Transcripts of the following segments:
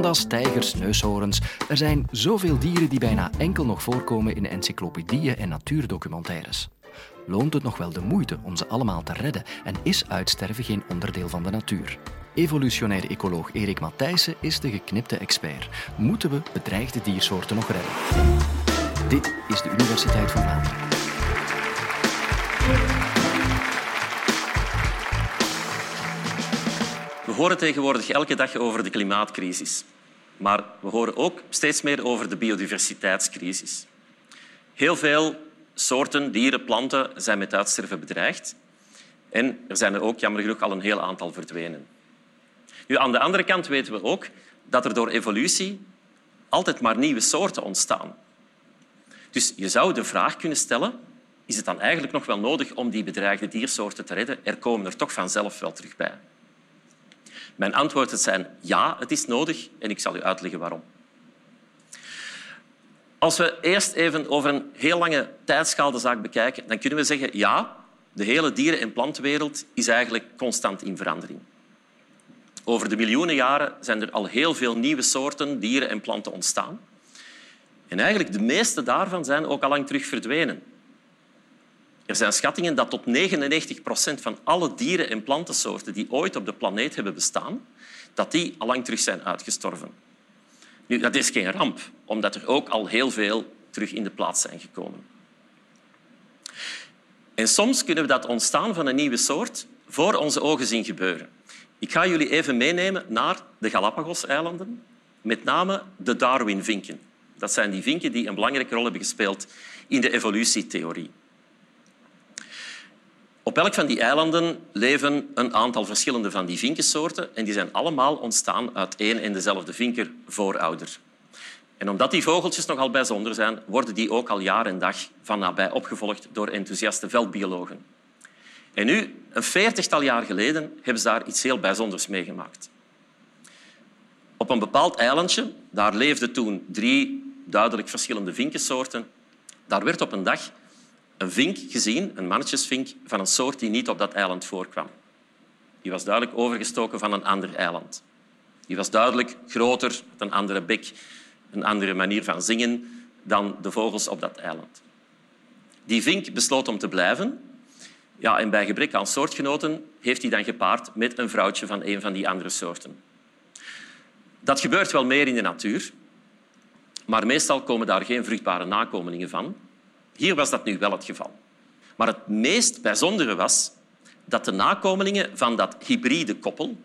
Panda's, tijgers, neushoorns. Er zijn zoveel dieren die bijna enkel nog voorkomen in encyclopedieën en natuurdocumentaires. Loont het nog wel de moeite om ze allemaal te redden en is uitsterven geen onderdeel van de natuur? Evolutionair ecoloog Erik Matthijssen is de geknipte expert. Moeten we bedreigde diersoorten nog redden? Dit is de Universiteit van Vlaanderen. We horen tegenwoordig elke dag over de klimaatcrisis. Maar we horen ook steeds meer over de biodiversiteitscrisis. Heel veel soorten, dieren, planten zijn met uitsterven bedreigd. En er zijn er ook jammer genoeg al een heel aantal verdwenen. Nu, aan de andere kant weten we ook dat er door evolutie altijd maar nieuwe soorten ontstaan. Dus je zou de vraag kunnen stellen is het dan eigenlijk nog wel nodig om die bedreigde diersoorten te redden? Er komen er toch vanzelf wel terug bij. Mijn antwoorden zijn ja, het is nodig en ik zal u uitleggen waarom. Als we eerst even over een heel lange tijdschaal de zaak bekijken, dan kunnen we zeggen ja, de hele dieren- en plantenwereld is eigenlijk constant in verandering. Over de miljoenen jaren zijn er al heel veel nieuwe soorten dieren en planten ontstaan. En eigenlijk de meeste daarvan zijn ook al lang terug verdwenen. Er zijn schattingen dat tot 99 procent van alle dieren- en plantensoorten die ooit op de planeet hebben bestaan, dat die al lang terug zijn uitgestorven. Nu, dat is geen ramp, omdat er ook al heel veel terug in de plaats zijn gekomen. En soms kunnen we dat ontstaan van een nieuwe soort voor onze ogen zien gebeuren. Ik ga jullie even meenemen naar de Galapagos-eilanden, met name de Darwin-vinken. Dat zijn die vinken die een belangrijke rol hebben gespeeld in de evolutietheorie. Op elk van die eilanden leven een aantal verschillende van die vinkensoorten en die zijn allemaal ontstaan uit één en dezelfde vinkervoorouder. En omdat die vogeltjes nogal bijzonder zijn, worden die ook al jaar en dag van nabij opgevolgd door enthousiaste veldbiologen. En nu, een veertigtal jaar geleden, hebben ze daar iets heel bijzonders meegemaakt. Op een bepaald eilandje, daar leefden toen drie duidelijk verschillende vinkensoorten, daar werd op een dag een vink gezien, een mannetjesvink, van een soort die niet op dat eiland voorkwam. Die was duidelijk overgestoken van een ander eiland. Die was duidelijk groter, met een andere bek, een andere manier van zingen dan de vogels op dat eiland. Die vink besloot om te blijven. Ja, en bij gebrek aan soortgenoten heeft hij dan gepaard met een vrouwtje van een van die andere soorten. Dat gebeurt wel meer in de natuur, maar meestal komen daar geen vruchtbare nakomelingen van. Hier was dat nu wel het geval. Maar het meest bijzondere was dat de nakomelingen van dat hybride koppel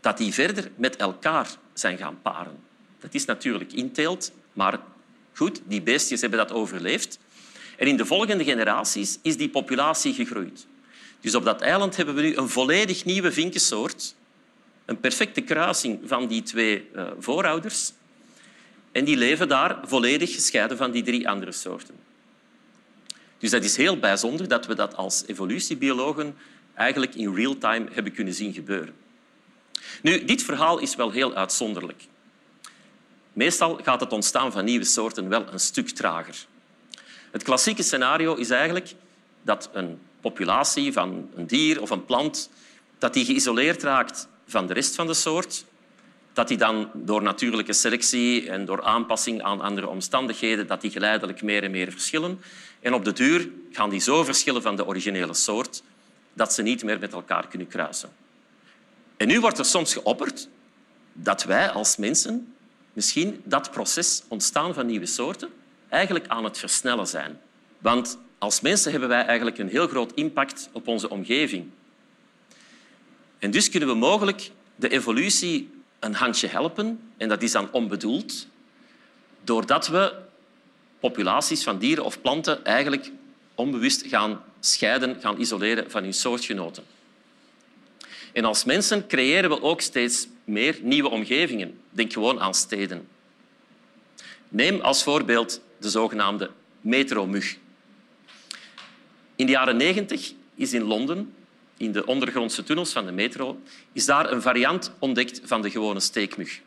dat die verder met elkaar zijn gaan paren. Dat is natuurlijk inteelt, maar goed, die beestjes hebben dat overleefd. En in de volgende generaties is die populatie gegroeid. Dus op dat eiland hebben we nu een volledig nieuwe vinkensoort, een perfecte kruising van die twee uh, voorouders. En die leven daar volledig gescheiden van die drie andere soorten. Dus dat is heel bijzonder dat we dat als evolutiebiologen eigenlijk in real time hebben kunnen zien gebeuren. Nu, dit verhaal is wel heel uitzonderlijk. Meestal gaat het ontstaan van nieuwe soorten wel een stuk trager. Het klassieke scenario is eigenlijk dat een populatie van een dier of een plant dat die geïsoleerd raakt van de rest van de soort, dat die dan door natuurlijke selectie en door aanpassing aan andere omstandigheden dat die geleidelijk meer en meer verschillen. En op de duur gaan die zo verschillen van de originele soort dat ze niet meer met elkaar kunnen kruisen. En nu wordt er soms geopperd dat wij als mensen misschien dat proces ontstaan van nieuwe soorten eigenlijk aan het versnellen zijn. Want als mensen hebben wij eigenlijk een heel groot impact op onze omgeving. En dus kunnen we mogelijk de evolutie een handje helpen, en dat is dan onbedoeld, doordat we populaties van dieren of planten eigenlijk onbewust gaan scheiden, gaan isoleren van hun soortgenoten. En als mensen creëren we ook steeds meer nieuwe omgevingen. Denk gewoon aan steden. Neem als voorbeeld de zogenaamde metromug. In de jaren 90 is in Londen, in de ondergrondse tunnels van de metro, is daar een variant ontdekt van de gewone steekmug.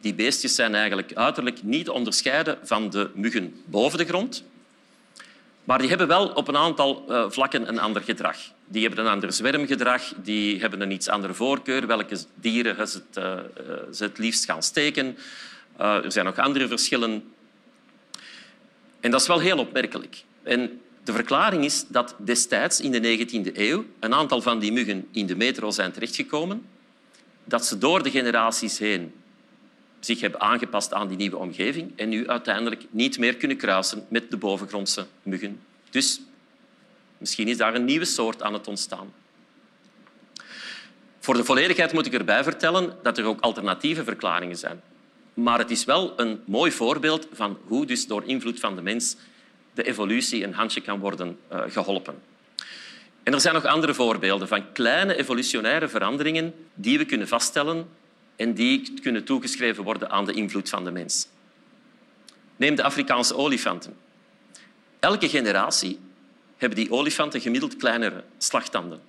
Die beestjes zijn eigenlijk uiterlijk niet onderscheiden van de muggen boven de grond. Maar die hebben wel op een aantal eh, vlakken een ander gedrag. die hebben een ander zwermgedrag, die hebben een iets andere voorkeur, welke dieren ze het, uh, ze het liefst gaan steken. Er zijn nog andere verschillen. En dat is wel heel opmerkelijk. En de verklaring is dat destijds, in de 19e eeuw, een aantal van die muggen in de metro zijn terechtgekomen, dat ze door de generaties heen zich hebben aangepast aan die nieuwe omgeving en nu uiteindelijk niet meer kunnen kruisen met de bovengrondse muggen. Dus misschien is daar een nieuwe soort aan het ontstaan. Voor de volledigheid moet ik erbij vertellen dat er ook alternatieve verklaringen zijn. Maar het is wel een mooi voorbeeld van hoe dus door invloed van de mens de evolutie een handje kan worden uh, geholpen. En er zijn nog andere voorbeelden van kleine evolutionaire veranderingen die we kunnen vaststellen en die kunnen toegeschreven worden aan de invloed van de mens. Neem de Afrikaanse olifanten. Elke generatie hebben die olifanten gemiddeld kleinere slagtanden.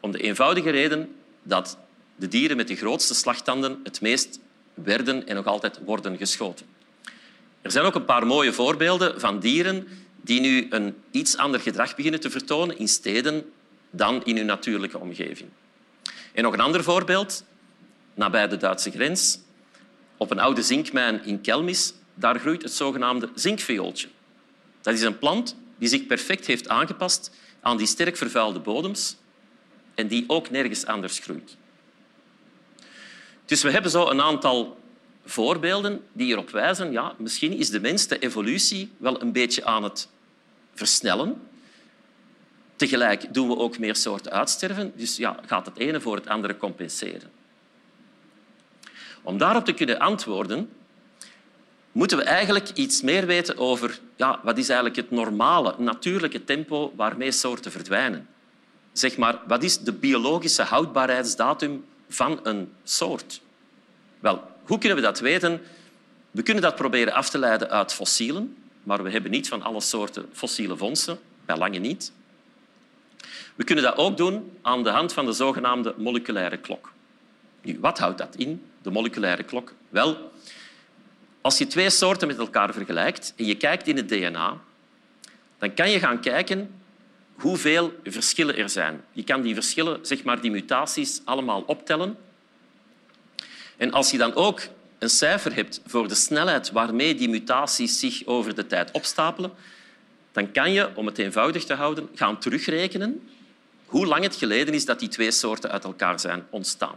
Om de eenvoudige reden dat de dieren met de grootste slagtanden het meest werden en nog altijd worden geschoten. Er zijn ook een paar mooie voorbeelden van dieren die nu een iets ander gedrag beginnen te vertonen in steden dan in hun natuurlijke omgeving. En nog een ander voorbeeld, nabij de Duitse grens, op een oude zinkmijn in Kelmis, daar groeit het zogenaamde zinkviooltje. Dat is een plant die zich perfect heeft aangepast aan die sterk vervuilde bodems en die ook nergens anders groeit. Dus we hebben zo een aantal voorbeelden die erop wijzen ja, misschien is de mens de evolutie wel een beetje aan het versnellen. Tegelijk doen we ook meer soorten uitsterven, dus ja, gaat het ene voor het andere compenseren. Om daarop te kunnen antwoorden, moeten we eigenlijk iets meer weten over ja, wat is eigenlijk het normale, natuurlijke tempo waarmee soorten verdwijnen. Zeg maar, wat is de biologische houdbaarheidsdatum van een soort? Wel, hoe kunnen we dat weten? We kunnen dat proberen af te leiden uit fossielen, maar we hebben niet van alle soorten fossiele vondsten, bij lange niet. We kunnen dat ook doen aan de hand van de zogenaamde moleculaire klok. Nu, wat houdt dat in, de moleculaire klok? Wel, als je twee soorten met elkaar vergelijkt en je kijkt in het DNA, dan kan je gaan kijken hoeveel verschillen er zijn. Je kan die verschillen, zeg maar, die mutaties, allemaal optellen. En als je dan ook een cijfer hebt voor de snelheid waarmee die mutaties zich over de tijd opstapelen, dan kan je, om het eenvoudig te houden, gaan terugrekenen hoe lang het geleden is dat die twee soorten uit elkaar zijn ontstaan.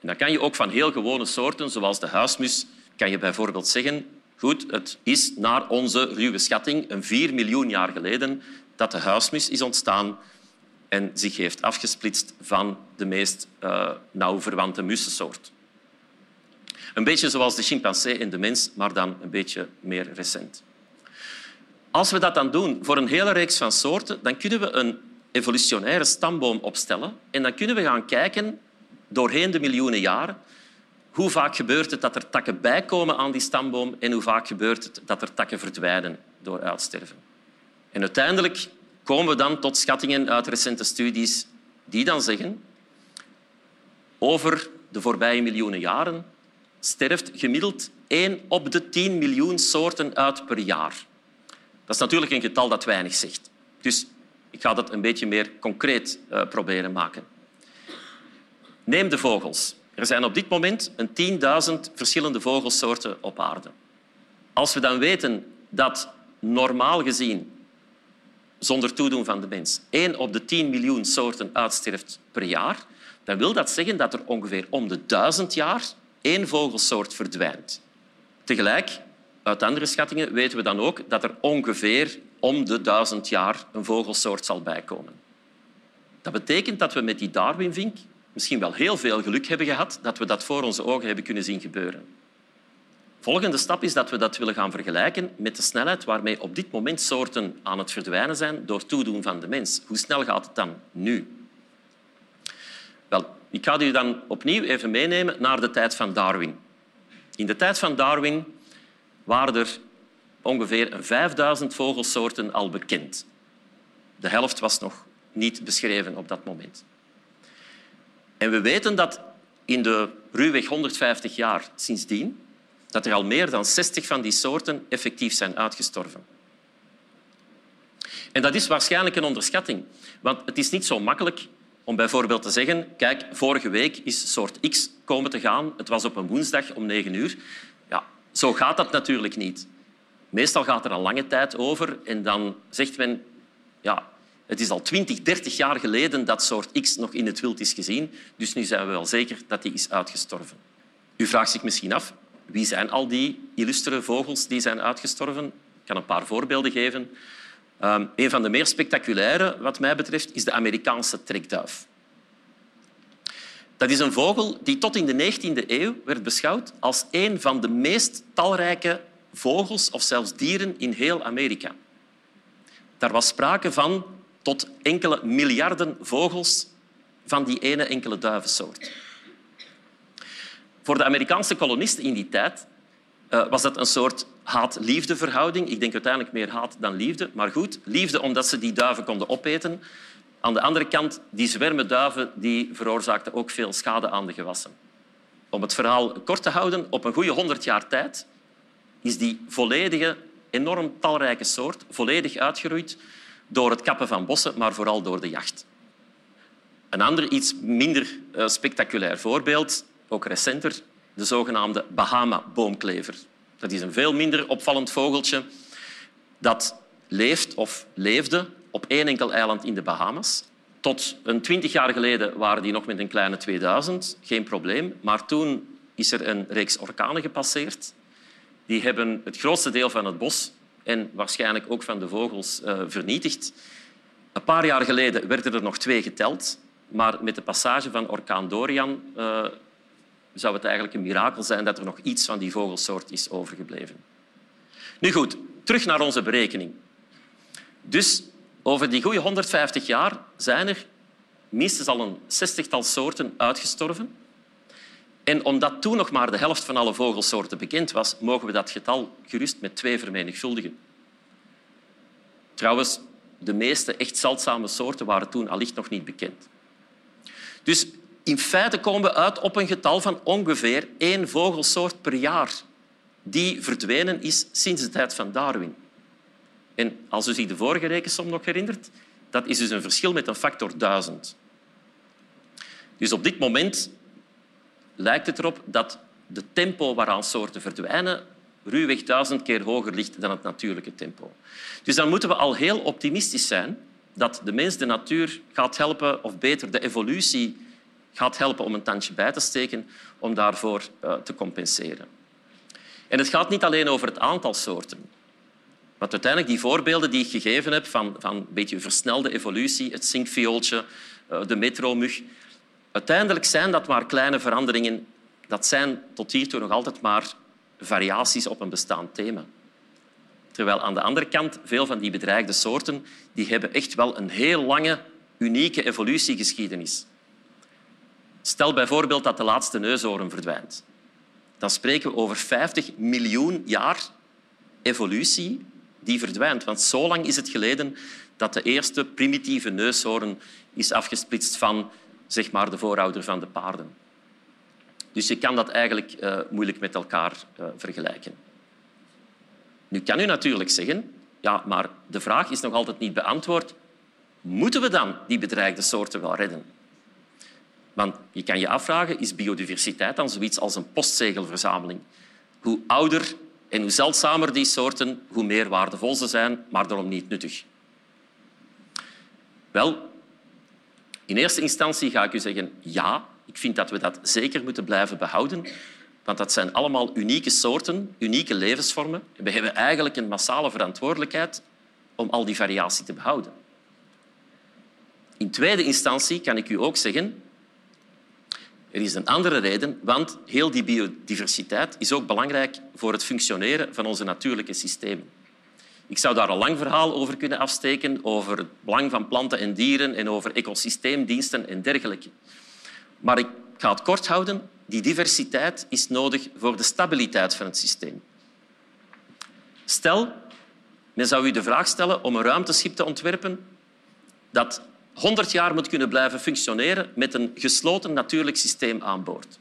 En dan kan je ook van heel gewone soorten, zoals de huismus, kan je bijvoorbeeld zeggen goed, het is naar onze ruwe schatting een 4 miljoen jaar geleden dat de huismus is ontstaan en zich heeft afgesplitst van de meest uh, nauw verwante mussensoort. Een beetje zoals de chimpansee en de mens, maar dan een beetje meer recent. Als we dat dan doen voor een hele reeks van soorten, dan kunnen we een evolutionaire stamboom opstellen en dan kunnen we gaan kijken doorheen de miljoenen jaren hoe vaak gebeurt het dat er takken bijkomen aan die stamboom en hoe vaak gebeurt het dat er takken verdwijnen door uitsterven. En uiteindelijk komen we dan tot schattingen uit recente studies die dan zeggen over de voorbije miljoenen jaren sterft gemiddeld 1 op de 10 miljoen soorten uit per jaar. Dat is natuurlijk een getal dat weinig zegt. Dus ik ga dat een beetje meer concreet uh, proberen maken. Neem de vogels. Er zijn op dit moment een 10.000 verschillende vogelsoorten op aarde. Als we dan weten dat normaal gezien, zonder toedoen van de mens, 1 op de 10 miljoen soorten uitsterft per jaar, dan wil dat zeggen dat er ongeveer om de duizend jaar één vogelsoort verdwijnt. Tegelijk, uit andere schattingen weten we dan ook dat er ongeveer om de duizend jaar een vogelsoort zal bijkomen. Dat betekent dat we met die Darwinvink misschien wel heel veel geluk hebben gehad dat we dat voor onze ogen hebben kunnen zien gebeuren. Volgende stap is dat we dat willen gaan vergelijken met de snelheid waarmee op dit moment soorten aan het verdwijnen zijn door toedoen van de mens. Hoe snel gaat het dan nu? Wel, ik ga u dan opnieuw even meenemen naar de tijd van Darwin. In de tijd van Darwin waren er ongeveer 5000 vogelsoorten al bekend. De helft was nog niet beschreven op dat moment. En we weten dat in de ruwweg 150 jaar sindsdien dat er al meer dan 60 van die soorten effectief zijn uitgestorven. En dat is waarschijnlijk een onderschatting. Want het is niet zo makkelijk om bijvoorbeeld te zeggen kijk, vorige week is soort X komen te gaan. Het was op een woensdag om negen uur. Ja, zo gaat dat natuurlijk niet. Meestal gaat er een lange tijd over en dan zegt men ja, het is al 20, 30 jaar geleden dat soort X nog in het wild is gezien. Dus nu zijn we wel zeker dat die is uitgestorven. U vraagt zich misschien af, wie zijn al die illustere vogels die zijn uitgestorven? Ik kan een paar voorbeelden geven. Um, een van de meer spectaculaire, wat mij betreft, is de Amerikaanse trekduif. Dat is een vogel die tot in de 19e eeuw werd beschouwd als een van de meest talrijke vogels of zelfs dieren in heel Amerika. Daar was sprake van tot enkele miljarden vogels van die ene enkele duivensoort. Voor de Amerikaanse kolonisten in die tijd uh, was dat een soort haat-liefde verhouding. Ik denk uiteindelijk meer haat dan liefde. Maar goed, liefde omdat ze die duiven konden opeten. Aan de andere kant, die zwermen duiven die veroorzaakten ook veel schade aan de gewassen. Om het verhaal kort te houden, op een goede honderd jaar tijd is die volledige, enorm talrijke soort volledig uitgeroeid door het kappen van bossen, maar vooral door de jacht. Een ander, iets minder uh, spectaculair voorbeeld, ook recenter, de zogenaamde Bahama-boomklever. Dat is een veel minder opvallend vogeltje dat leeft of leefde op één enkel eiland in de Bahamas. Tot een twintig jaar geleden waren die nog met een kleine 2000, geen probleem. Maar toen is er een reeks orkanen gepasseerd. Die hebben het grootste deel van het bos en waarschijnlijk ook van de vogels uh, vernietigd. Een paar jaar geleden werden er nog twee geteld, maar met de passage van orkaan Dorian uh, zou het eigenlijk een mirakel zijn dat er nog iets van die vogelsoort is overgebleven. Nu goed, terug naar onze berekening. Dus over die goede 150 jaar zijn er minstens al een zestigtal soorten uitgestorven. En omdat toen nog maar de helft van alle vogelsoorten bekend was, mogen we dat getal gerust met twee vermenigvuldigen. Trouwens, de meeste echt zeldzame soorten waren toen allicht nog niet bekend. Dus in feite komen we uit op een getal van ongeveer één vogelsoort per jaar die verdwenen is sinds de tijd van Darwin. En als u zich de vorige rekensom nog herinnert, dat is dus een verschil met een factor duizend. Dus op dit moment lijkt het erop dat de tempo waaraan soorten verdwijnen ruwweg duizend keer hoger ligt dan het natuurlijke tempo. Dus dan moeten we al heel optimistisch zijn dat de mens de natuur gaat helpen, of beter de evolutie gaat helpen om een tandje bij te steken om daarvoor uh, te compenseren. En het gaat niet alleen over het aantal soorten. Want uiteindelijk die voorbeelden die ik gegeven heb van, van een beetje versnelde evolutie, het zinkviooltje, uh, de metromug, uiteindelijk zijn dat maar kleine veranderingen. Dat zijn tot hiertoe nog altijd maar variaties op een bestaand thema. Terwijl aan de andere kant veel van die bedreigde soorten die hebben echt wel een heel lange, unieke evolutiegeschiedenis. Stel bijvoorbeeld dat de laatste neushoorn verdwijnt. Dan spreken we over 50 miljoen jaar evolutie die verdwijnt. Want zo lang is het geleden dat de eerste primitieve neushoorn is afgesplitst van zeg maar, de voorouder van de paarden. Dus je kan dat eigenlijk uh, moeilijk met elkaar uh, vergelijken. Nu kan u natuurlijk zeggen, ja, maar de vraag is nog altijd niet beantwoord. Moeten we dan die bedreigde soorten wel redden? Want je kan je afvragen, is biodiversiteit dan zoiets als een postzegelverzameling? Hoe ouder en hoe zeldzamer die soorten, hoe meer waardevol ze zijn, maar daarom niet nuttig. Wel, in eerste instantie ga ik u zeggen ja, ik vind dat we dat zeker moeten blijven behouden. Want dat zijn allemaal unieke soorten, unieke levensvormen. We hebben eigenlijk een massale verantwoordelijkheid om al die variatie te behouden. In tweede instantie kan ik u ook zeggen er is een andere reden, want heel die biodiversiteit is ook belangrijk voor het functioneren van onze natuurlijke systemen. Ik zou daar een lang verhaal over kunnen afsteken, over het belang van planten en dieren en over ecosysteemdiensten en dergelijke. Maar ik ga het kort houden. Die diversiteit is nodig voor de stabiliteit van het systeem. Stel, men zou u de vraag stellen om een ruimteschip te ontwerpen dat 100 jaar moet kunnen blijven functioneren met een gesloten natuurlijk systeem aan boord.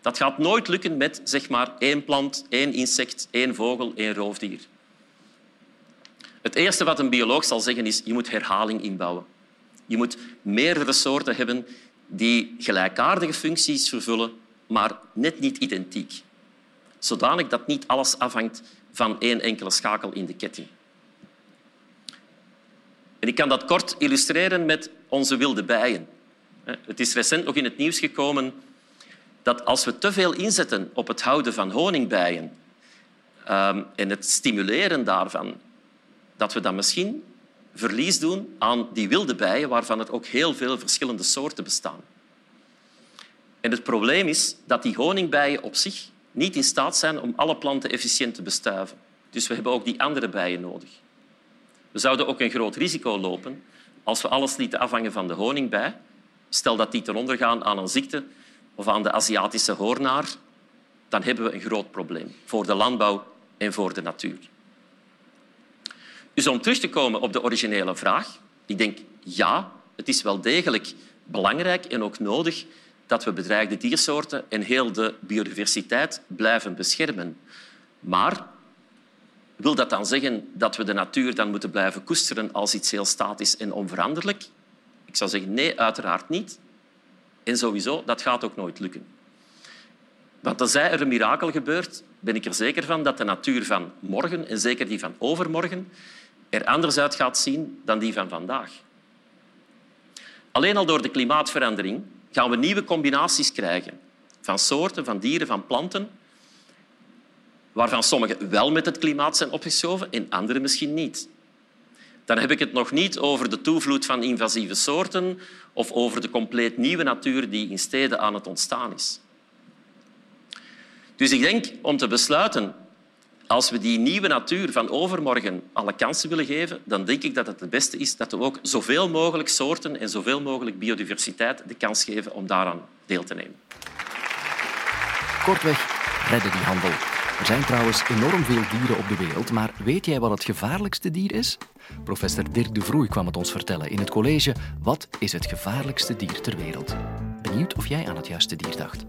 Dat gaat nooit lukken met zeg maar één plant, één insect, één vogel, één roofdier. Het eerste wat een bioloog zal zeggen is je moet herhaling inbouwen. Je moet meerdere soorten hebben die gelijkaardige functies vervullen, maar net niet identiek. Zodanig dat niet alles afhangt van één enkele schakel in de ketting. Ik kan dat kort illustreren met onze wilde bijen. Het is recent nog in het nieuws gekomen dat als we te veel inzetten op het houden van honingbijen um, en het stimuleren daarvan, dat we dan misschien verlies doen aan die wilde bijen, waarvan er ook heel veel verschillende soorten bestaan. En het probleem is dat die honingbijen op zich niet in staat zijn om alle planten efficiënt te bestuiven. Dus we hebben ook die andere bijen nodig. We zouden ook een groot risico lopen als we alles lieten afhangen van de honingbij. Stel dat die ten onder gaan aan een ziekte of aan de Aziatische hoornaar, dan hebben we een groot probleem voor de landbouw en voor de natuur. Dus om terug te komen op de originele vraag, ik denk ja, het is wel degelijk belangrijk en ook nodig dat we bedreigde diersoorten en heel de biodiversiteit blijven beschermen. Maar wil dat dan zeggen dat we de natuur dan moeten blijven koesteren als iets heel statisch en onveranderlijk? Ik zou zeggen nee, uiteraard niet. En sowieso, dat gaat ook nooit lukken. Want tenzij er een mirakel gebeurt, ben ik er zeker van dat de natuur van morgen, en zeker die van overmorgen, er anders uit gaat zien dan die van vandaag. Alleen al door de klimaatverandering gaan we nieuwe combinaties krijgen van soorten, van dieren, van planten, waarvan sommige wel met het klimaat zijn opgeschoven en andere misschien niet. Dan heb ik het nog niet over de toevloed van invasieve soorten of over de compleet nieuwe natuur die in steden aan het ontstaan is. Dus ik denk om te besluiten, als we die nieuwe natuur van overmorgen alle kansen willen geven, dan denk ik dat het het beste is dat we ook zoveel mogelijk soorten en zoveel mogelijk biodiversiteit de kans geven om daaraan deel te nemen. Kortweg, redden die handel. Er zijn trouwens enorm veel dieren op de wereld, maar weet jij wat het gevaarlijkste dier is? Professor Dirk de Vroei kwam het ons vertellen in het college Wat is het gevaarlijkste dier ter wereld? Benieuwd of jij aan het juiste dier dacht.